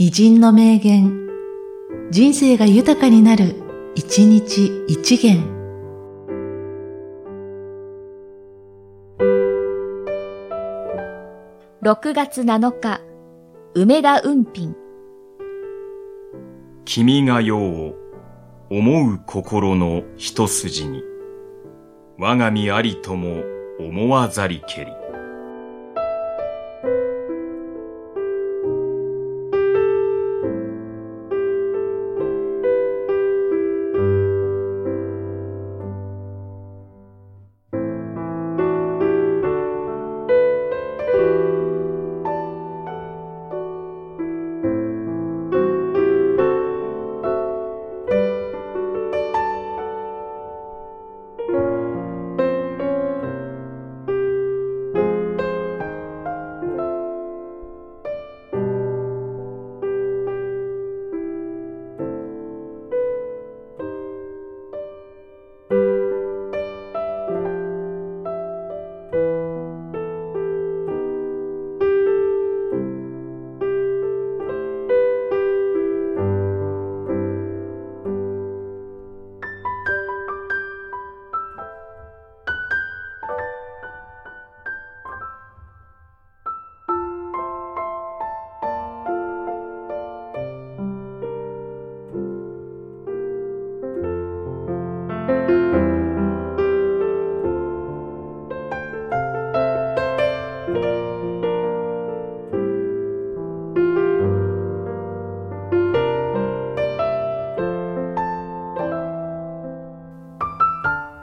偉人の名言、人生が豊かになる、一日一元。6月7日、梅田雲賓。君が世を思う心の一筋に、我が身ありとも思わざりけり。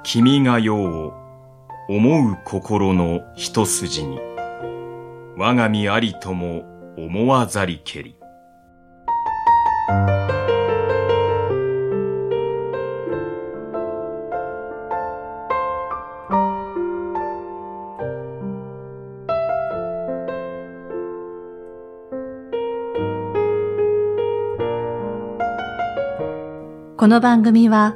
君が世を思う心の一筋に、我が身ありとも思わざりけり。この番組は、